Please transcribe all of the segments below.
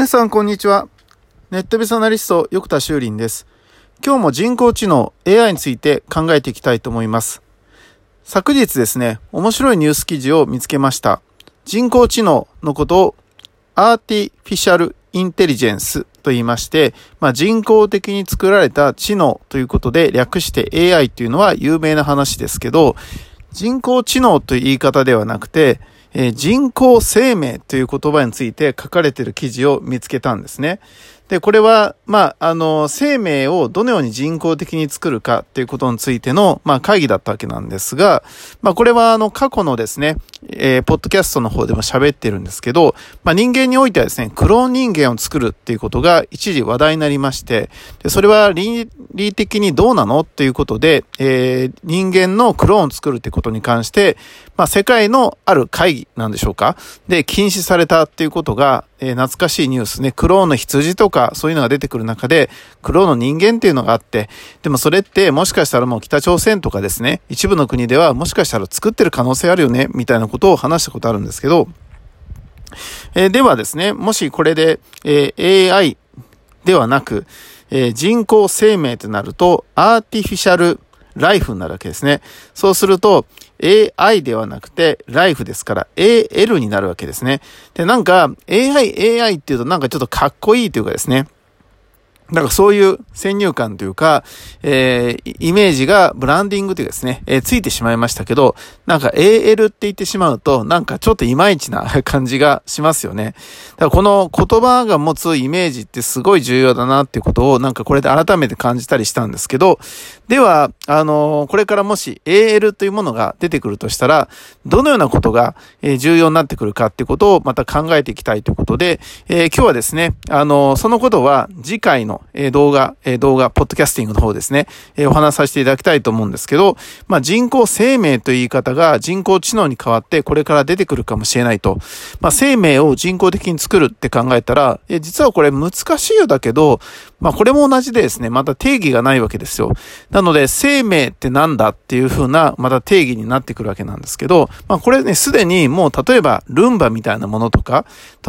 皆さんこんにちは。ネットビスアナリスト横田修林です。今日も人工知能 AI について考えていきたいと思います。昨日ですね、面白いニュース記事を見つけました。人工知能のことをアーティフィシャルインテリジェンスと言いまして、まあ、人工的に作られた知能ということで略して AI というのは有名な話ですけど、人工知能という言い方ではなくて、人工生命という言葉について書かれている記事を見つけたんですね。で、これは、まあ、あの、生命をどのように人工的に作るかっていうことについての、まあ、会議だったわけなんですが、まあ、これは、あの、過去のですね、えー、ポッドキャストの方でも喋ってるんですけど、まあ、人間においてはですね、クローン人間を作るっていうことが一時話題になりまして、でそれは倫理的にどうなのっていうことで、えー、人間のクローンを作るってことに関して、まあ、世界のある会議なんでしょうか。で、禁止されたっていうことが、えー、懐かしいニュースね、クローンの羊とか、そういうのが出てくる中で、クローンの人間っていうのがあって、でもそれってもしかしたらもう北朝鮮とかですね、一部の国ではもしかしたら作ってる可能性あるよね、みたいなことを話したことあるんですけど、えー、ではですね、もしこれで、えー、AI ではなく、え、人工生命となると、アーティフィシャルライフになるわけですね。そうすると、AI ではなくて、ライフですから、AL になるわけですね。で、なんか、AI、AI っていうとなんかちょっとかっこいいというかですね。なんかそういう先入観というか、えー、イメージがブランディングというかですね、えー、ついてしまいましたけど、なんか AL って言ってしまうと、なんかちょっといまいちな感じがしますよね。だからこの言葉が持つイメージってすごい重要だなっていうことを、なんかこれで改めて感じたりしたんですけど、では、あのー、これからもし AL というものが出てくるとしたら、どのようなことが、重要になってくるかっていうことをまた考えていきたいということで、え、今日はですね、あのそのことは次回のえ動画、え動画、ポッドキャスティングの方ですね、えお話しさせていただきたいと思うんですけど、まあ、人工生命という言い方が人工知能に変わってこれから出てくるかもしれないと。まあ、生命を人工的に作るって考えたら、え実はこれ難しいようだけど、まあ、これも同じでですね、また定義がないわけですよ。なので、生命ってなんだっていう風な、また定義になってくるわけなんですけど、まあ、これね、すでにもう例えば、ルンバみたいなものとか、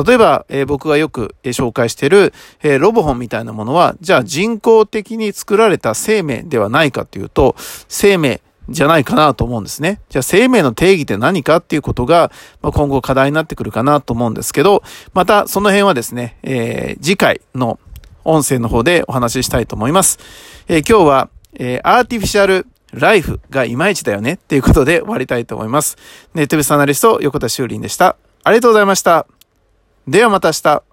例えば、えー、僕がよく、えー、紹介してる、えー、ロボホンみたいなものは、じゃあ人工的に作られた生命ではないかというと、生命、じゃないかなと思うんですね。じゃあ生命の定義って何かっていうことが、まあ、今後課題になってくるかなと思うんですけど、またその辺はですね、えー、次回の音声の方でお話ししたいと思います。えー、今日は、えー、アーティフィシャルライフがいまいちだよねっていうことで終わりたいと思います。ネットビスアナリスト横田修林でした。ありがとうございました。ではまた明日。